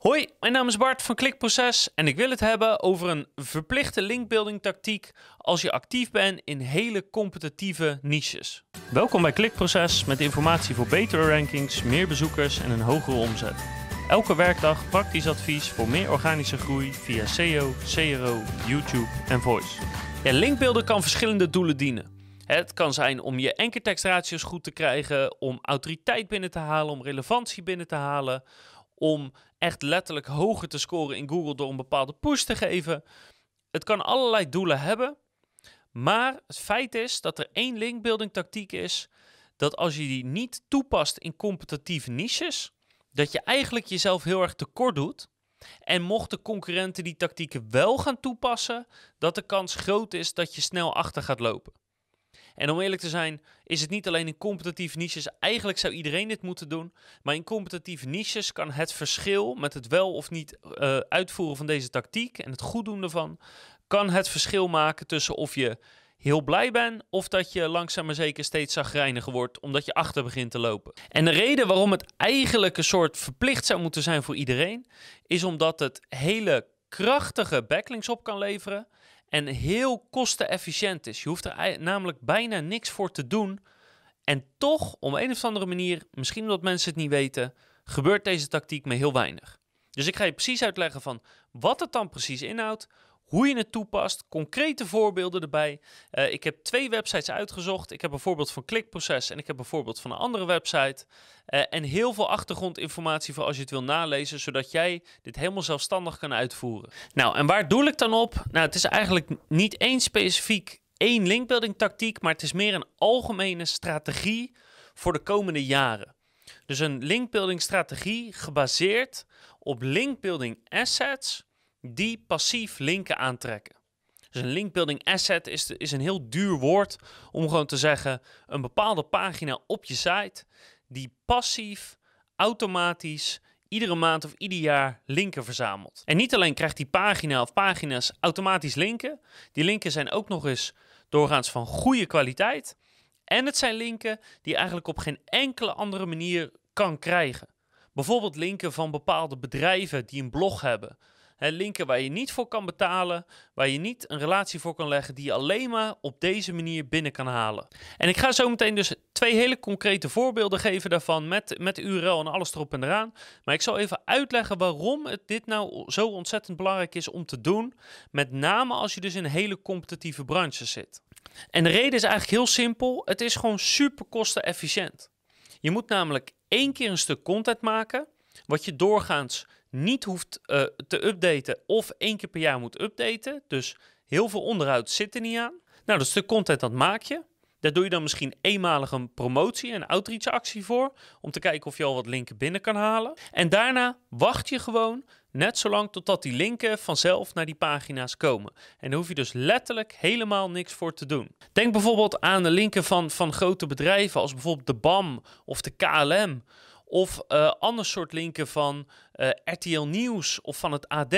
Hoi, mijn naam is Bart van Klikproces en ik wil het hebben over een verplichte linkbuilding tactiek als je actief bent in hele competitieve niches. Welkom bij Klikproces met informatie voor betere rankings, meer bezoekers en een hogere omzet. Elke werkdag praktisch advies voor meer organische groei via SEO, CRO, YouTube en Voice. Ja, linkbuilden kan verschillende doelen dienen. Het kan zijn om je enkertekstratio's goed te krijgen, om autoriteit binnen te halen, om relevantie binnen te halen, om echt letterlijk hoger te scoren in Google door een bepaalde push te geven. Het kan allerlei doelen hebben, maar het feit is dat er één linkbuilding tactiek is dat als je die niet toepast in competitieve niches, dat je eigenlijk jezelf heel erg tekort doet. En mochten concurrenten die tactieken wel gaan toepassen, dat de kans groot is dat je snel achter gaat lopen. En om eerlijk te zijn, is het niet alleen in competitieve niches. Eigenlijk zou iedereen dit moeten doen. Maar in competitieve niches kan het verschil met het wel of niet uh, uitvoeren van deze tactiek en het goed doen ervan, kan het verschil maken tussen of je heel blij bent of dat je langzaam maar zeker steeds zagrijniger wordt omdat je achter begint te lopen. En de reden waarom het eigenlijk een soort verplicht zou moeten zijn voor iedereen, is omdat het hele krachtige backlinks op kan leveren en heel kostenefficiënt is. Je hoeft er namelijk bijna niks voor te doen. En toch, om een of andere manier, misschien omdat mensen het niet weten, gebeurt deze tactiek met heel weinig. Dus ik ga je precies uitleggen van wat het dan precies inhoudt, hoe je het toepast, concrete voorbeelden erbij. Uh, ik heb twee websites uitgezocht. Ik heb een voorbeeld van Klikproces en ik heb een voorbeeld van een andere website. Uh, en heel veel achtergrondinformatie voor als je het wil nalezen, zodat jij dit helemaal zelfstandig kan uitvoeren. Nou, en waar doe ik dan op? Nou, het is eigenlijk niet één specifiek één linkbuilding tactiek, maar het is meer een algemene strategie voor de komende jaren. Dus een linkbuilding strategie gebaseerd op linkbuilding assets die passief linken aantrekken. Dus een linkbuilding asset is, is een heel duur woord om gewoon te zeggen een bepaalde pagina op je site die passief, automatisch, iedere maand of ieder jaar linken verzamelt. En niet alleen krijgt die pagina of pagina's automatisch linken, die linken zijn ook nog eens doorgaans van goede kwaliteit. En het zijn linken die je eigenlijk op geen enkele andere manier kan krijgen. Bijvoorbeeld linken van bepaalde bedrijven die een blog hebben linken waar je niet voor kan betalen, waar je niet een relatie voor kan leggen, die je alleen maar op deze manier binnen kan halen. En ik ga zo meteen dus twee hele concrete voorbeelden geven daarvan met, met de URL en alles erop en eraan. Maar ik zal even uitleggen waarom het dit nou zo ontzettend belangrijk is om te doen, met name als je dus in hele competitieve branche zit. En de reden is eigenlijk heel simpel, het is gewoon super kostenefficiënt. Je moet namelijk één keer een stuk content maken, wat je doorgaans niet hoeft uh, te updaten of één keer per jaar moet updaten. Dus heel veel onderhoud zit er niet aan. Nou, dat stuk content dat maak je. Daar doe je dan misschien eenmalig een promotie, een outreach actie voor. Om te kijken of je al wat linken binnen kan halen. En daarna wacht je gewoon net zolang totdat die linken vanzelf naar die pagina's komen. En daar hoef je dus letterlijk helemaal niks voor te doen. Denk bijvoorbeeld aan de linken van, van grote bedrijven als bijvoorbeeld de BAM of de KLM. Of uh, ander soort linken van eh, RTL Nieuws of van het AD.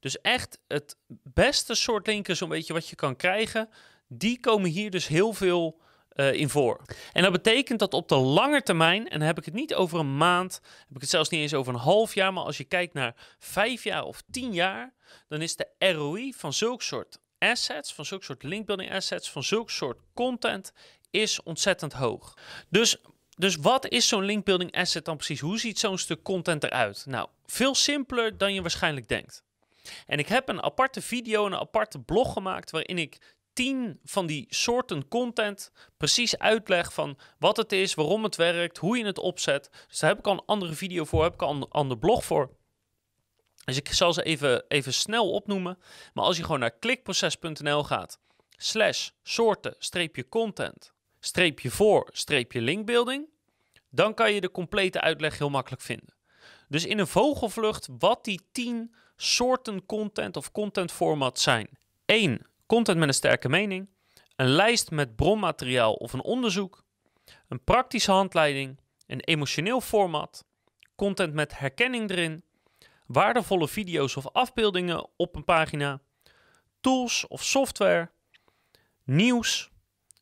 Dus echt het beste soort linken zo'n beetje wat je kan krijgen. Die komen hier dus heel veel uh, in voor. En dat betekent dat op de lange termijn, en dan heb ik het niet over een maand, heb ik het zelfs niet eens over een half jaar, maar als je kijkt naar vijf jaar of tien jaar, dan is de ROI van zulk soort assets, van zulk soort linkbuilding assets, van zulk soort content, is ontzettend hoog. Dus dus wat is zo'n linkbuilding asset dan precies? Hoe ziet zo'n stuk content eruit? Nou, veel simpeler dan je waarschijnlijk denkt. En ik heb een aparte video, een aparte blog gemaakt waarin ik tien van die soorten content precies uitleg van wat het is, waarom het werkt, hoe je het opzet. Dus daar heb ik al een andere video voor, heb ik al een ander blog voor. Dus ik zal ze even, even snel opnoemen. Maar als je gewoon naar klikproces.nl gaat, slash soorten, streepje content, streepje voor, streepje linkbuilding, dan kan je de complete uitleg heel makkelijk vinden. Dus in een vogelvlucht wat die 10 soorten content of content format zijn. 1. Content met een sterke mening. Een lijst met bronmateriaal of een onderzoek. Een praktische handleiding. Een emotioneel format. Content met herkenning erin. Waardevolle video's of afbeeldingen op een pagina. Tools of software. Nieuws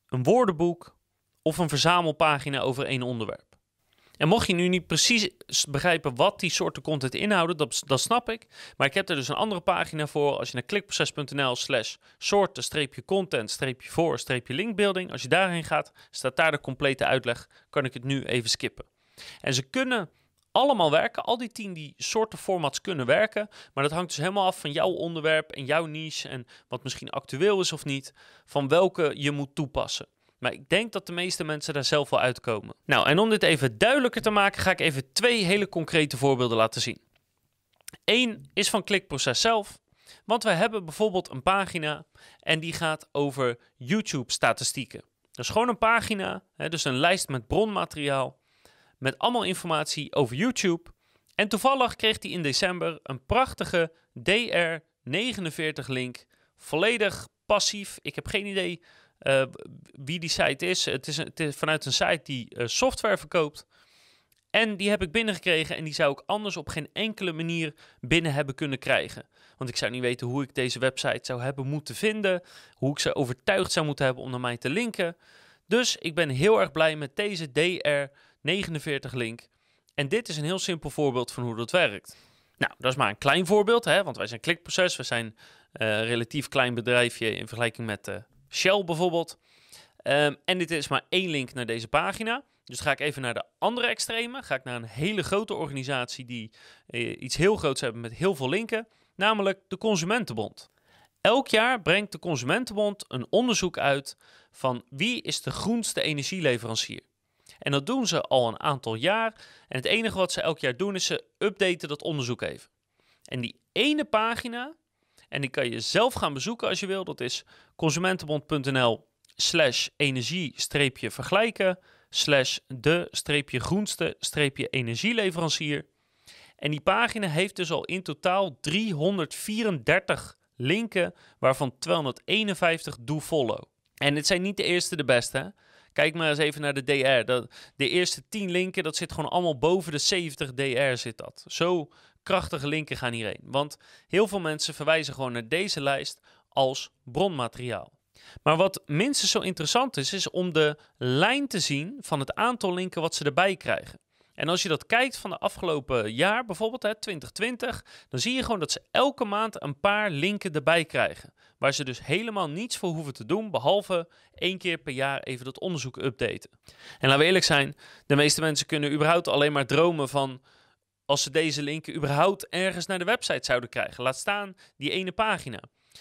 een woordenboek of een verzamelpagina over één onderwerp. En mocht je nu niet precies begrijpen wat die soorten content inhouden, dat, dat snap ik. Maar ik heb er dus een andere pagina voor. Als je naar klikproces.nl slash soorten-content-voor-linkbuilding, als je daarheen gaat, staat daar de complete uitleg. Kan ik het nu even skippen. En ze kunnen allemaal werken. Al die tien die soorten formats kunnen werken. Maar dat hangt dus helemaal af van jouw onderwerp en jouw niche. En wat misschien actueel is of niet. Van welke je moet toepassen. Maar ik denk dat de meeste mensen daar zelf wel uitkomen. Nou, en om dit even duidelijker te maken, ga ik even twee hele concrete voorbeelden laten zien. Eén is van klikproces zelf. Want we hebben bijvoorbeeld een pagina en die gaat over YouTube-statistieken. Dat is gewoon een pagina, hè, dus een lijst met bronmateriaal, met allemaal informatie over YouTube. En toevallig kreeg hij in december een prachtige DR49 link, volledig passief. Ik heb geen idee uh, wie die site is. Het is, het is vanuit een site die uh, software verkoopt. En die heb ik binnengekregen en die zou ik anders op geen enkele manier binnen hebben kunnen krijgen. Want ik zou niet weten hoe ik deze website zou hebben moeten vinden. Hoe ik ze overtuigd zou moeten hebben om naar mij te linken. Dus ik ben heel erg blij met deze DR49 link. En dit is een heel simpel voorbeeld van hoe dat werkt. Nou, dat is maar een klein voorbeeld, hè, want wij zijn klikproces. We zijn een relatief klein bedrijfje in vergelijking met Shell bijvoorbeeld. Um, en dit is maar één link naar deze pagina. Dus ga ik even naar de andere extreme. Ga ik naar een hele grote organisatie die uh, iets heel groots hebben met heel veel linken. Namelijk de Consumentenbond. Elk jaar brengt de Consumentenbond een onderzoek uit van wie is de groenste energieleverancier. En dat doen ze al een aantal jaar. En het enige wat ze elk jaar doen is ze updaten dat onderzoek even. En die ene pagina en die kan je zelf gaan bezoeken als je wil. Dat is consumentenbond.nl slash energie-vergelijken slash de-groenste-energieleverancier. En die pagina heeft dus al in totaal 334 linken, waarvan 251 do follow. En dit zijn niet de eerste de beste. Kijk maar eens even naar de DR. De, eerste 10 linken, dat zit gewoon allemaal boven de 70 DR zit dat. Zo krachtige linken gaan hierheen. Want heel veel mensen verwijzen gewoon naar deze lijst als bronmateriaal. Maar wat minstens zo interessant is, is om de lijn te zien van het aantal linken wat ze erbij krijgen. En als je dat kijkt van de afgelopen jaar, bijvoorbeeld hè, 2020, dan zie je gewoon dat ze elke maand een paar linken erbij krijgen. Waar ze dus helemaal niets voor hoeven te doen, behalve één keer per jaar even dat onderzoek updaten. En laten we eerlijk zijn, de meeste mensen kunnen überhaupt alleen maar dromen van als ze deze linken überhaupt ergens naar de website zouden krijgen. Laat staan die ene pagina.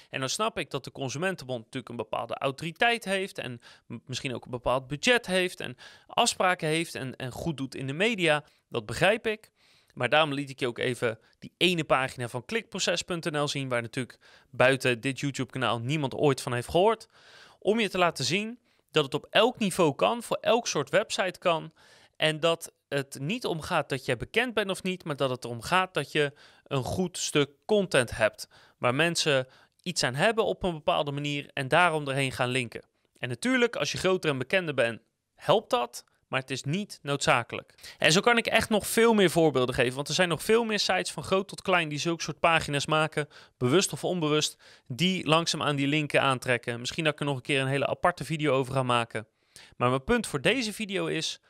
En dan snap ik dat de Consumentenbond natuurlijk een bepaalde autoriteit heeft en misschien ook een bepaald budget heeft en afspraken heeft en, en goed doet in de media. Dat begrijp ik. Maar daarom liet ik je ook even die ene pagina van klikproces.nl zien, waar natuurlijk buiten dit YouTube-kanaal niemand ooit van heeft gehoord. Om je te laten zien dat het op elk niveau kan, voor elk soort website kan. En dat het niet om gaat dat je bekend bent of niet, maar dat het erom gaat dat je een goed stuk content hebt. Waar mensen iets aan hebben op een bepaalde manier en daarom erheen gaan linken. En natuurlijk, als je groter en bekender bent, helpt dat. Maar het is niet noodzakelijk. En zo kan ik echt nog veel meer voorbeelden geven. Want er zijn nog veel meer sites van groot tot klein die zulke soort pagina's maken. Bewust of onbewust. Die langzaam aan die linken aantrekken. Misschien dat ik er nog een keer een hele aparte video over ga maken. Maar mijn punt voor deze video is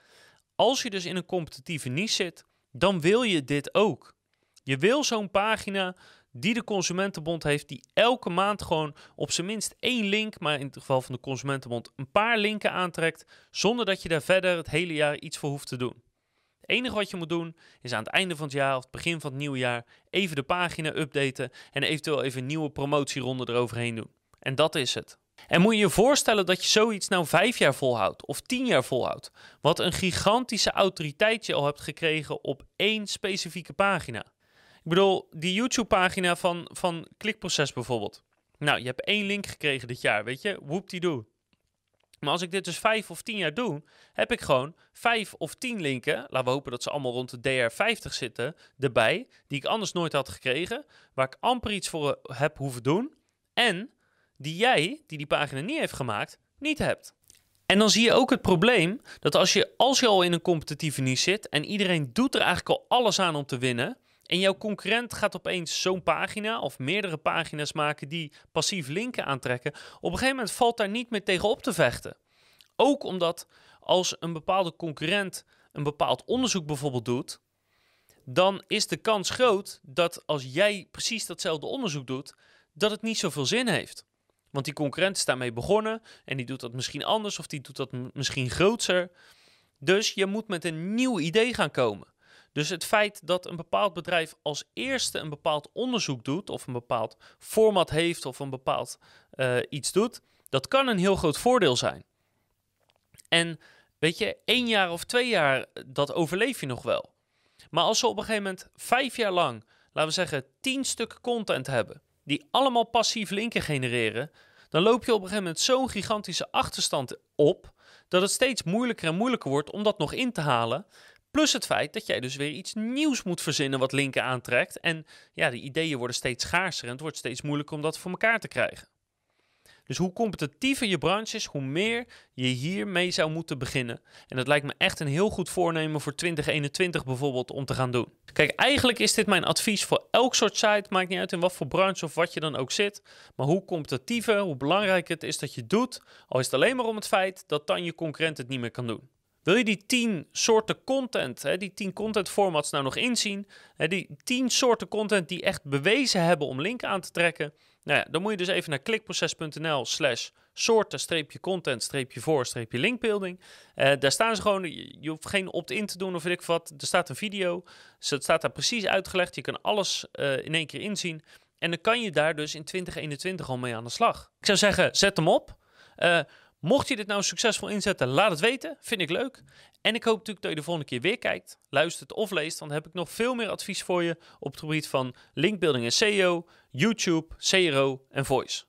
als je dus in een competitieve niche zit, dan wil je dit ook. Je wil zo'n pagina die de Consumentenbond heeft, die elke maand gewoon op zijn minst één link, maar in het geval van de Consumentenbond een paar linken aantrekt, zonder dat je daar verder het hele jaar iets voor hoeft te doen. Het enige wat je moet doen is aan het einde van het jaar of het begin van het nieuwe jaar even de pagina updaten en eventueel even een nieuwe promotieronde eroverheen doen. En dat is het. En moet je je voorstellen dat je zoiets nou vijf jaar volhoudt of tien jaar volhoudt. Wat een gigantische autoriteit je al hebt gekregen op één specifieke pagina. Ik bedoel, die YouTube-pagina van, van Klikproces bijvoorbeeld. Nou, je hebt één link gekregen dit jaar, weet je? Whoop die doe. Maar als ik dit dus vijf of tien jaar doe, heb ik gewoon vijf of tien linken. Laten we hopen dat ze allemaal rond de DR50 zitten. Erbij, die ik anders nooit had gekregen. Waar ik amper iets voor heb hoeven doen. En die jij, die die pagina niet heeft gemaakt, niet hebt. En dan zie je ook het probleem dat als je, als je al in een competitieve niche zit en iedereen doet er eigenlijk al alles aan om te winnen, en jouw concurrent gaat opeens zo'n pagina of meerdere pagina's maken die passief linken aantrekken, op een gegeven moment valt daar niet meer tegen op te vechten. Ook omdat als een bepaalde concurrent een bepaald onderzoek bijvoorbeeld doet, dan is de kans groot dat als jij precies datzelfde onderzoek doet, dat het niet zoveel zin heeft. Want die concurrent is daarmee begonnen en die doet dat misschien anders of die doet dat misschien groter. Dus je moet met een nieuw idee gaan komen. Dus het feit dat een bepaald bedrijf als eerste een bepaald onderzoek doet, of een bepaald format heeft, of een bepaald uh, iets doet, dat kan een heel groot voordeel zijn. En weet je, één jaar of twee jaar, dat overleef je nog wel. Maar als ze op een gegeven moment vijf jaar lang, laten we zeggen, tien stukken content hebben, die allemaal passief linken genereren, dan loop je op een gegeven moment zo'n gigantische achterstand op, dat het steeds moeilijker en moeilijker wordt om dat nog in te halen. Plus het feit dat jij dus weer iets nieuws moet verzinnen wat linken aantrekt. En ja, de ideeën worden steeds schaarser en het wordt steeds moeilijker om dat voor elkaar te krijgen. Dus hoe competitiever je branche is, hoe meer je hiermee zou moeten beginnen. En dat lijkt me echt een heel goed voornemen voor 2021 bijvoorbeeld om te gaan doen. Kijk, eigenlijk is dit mijn advies voor elk soort site. Maakt niet uit in wat voor branche of wat je dan ook zit. Maar hoe competitiever, hoe belangrijk het is dat je doet. Al is het alleen maar om het feit dat dan je concurrent het niet meer kan doen. Wil je die 10 soorten content, hè, die 10 content formats nou nog inzien? Hè, die 10 soorten content die echt bewezen hebben om link aan te trekken? Nou ja, dan moet je dus even naar klikproces.nl slash soorten-content-voor-linkbuilding. Uh, daar staan ze gewoon, je, hoeft geen opt-in te doen of weet ik wat. Er staat een video, dus het staat daar precies uitgelegd. Je kan alles uh, in één keer inzien. En dan kan je daar dus in 2021 al mee aan de slag. Ik zou zeggen, zet hem op. Uh, Mocht je dit nou succesvol inzetten, laat het weten. Vind ik leuk. En ik hoop natuurlijk dat je de volgende keer weer kijkt, luistert of leest. Want dan heb ik nog veel meer advies voor je op het gebied van linkbuilding en SEO, YouTube, CRO en voice.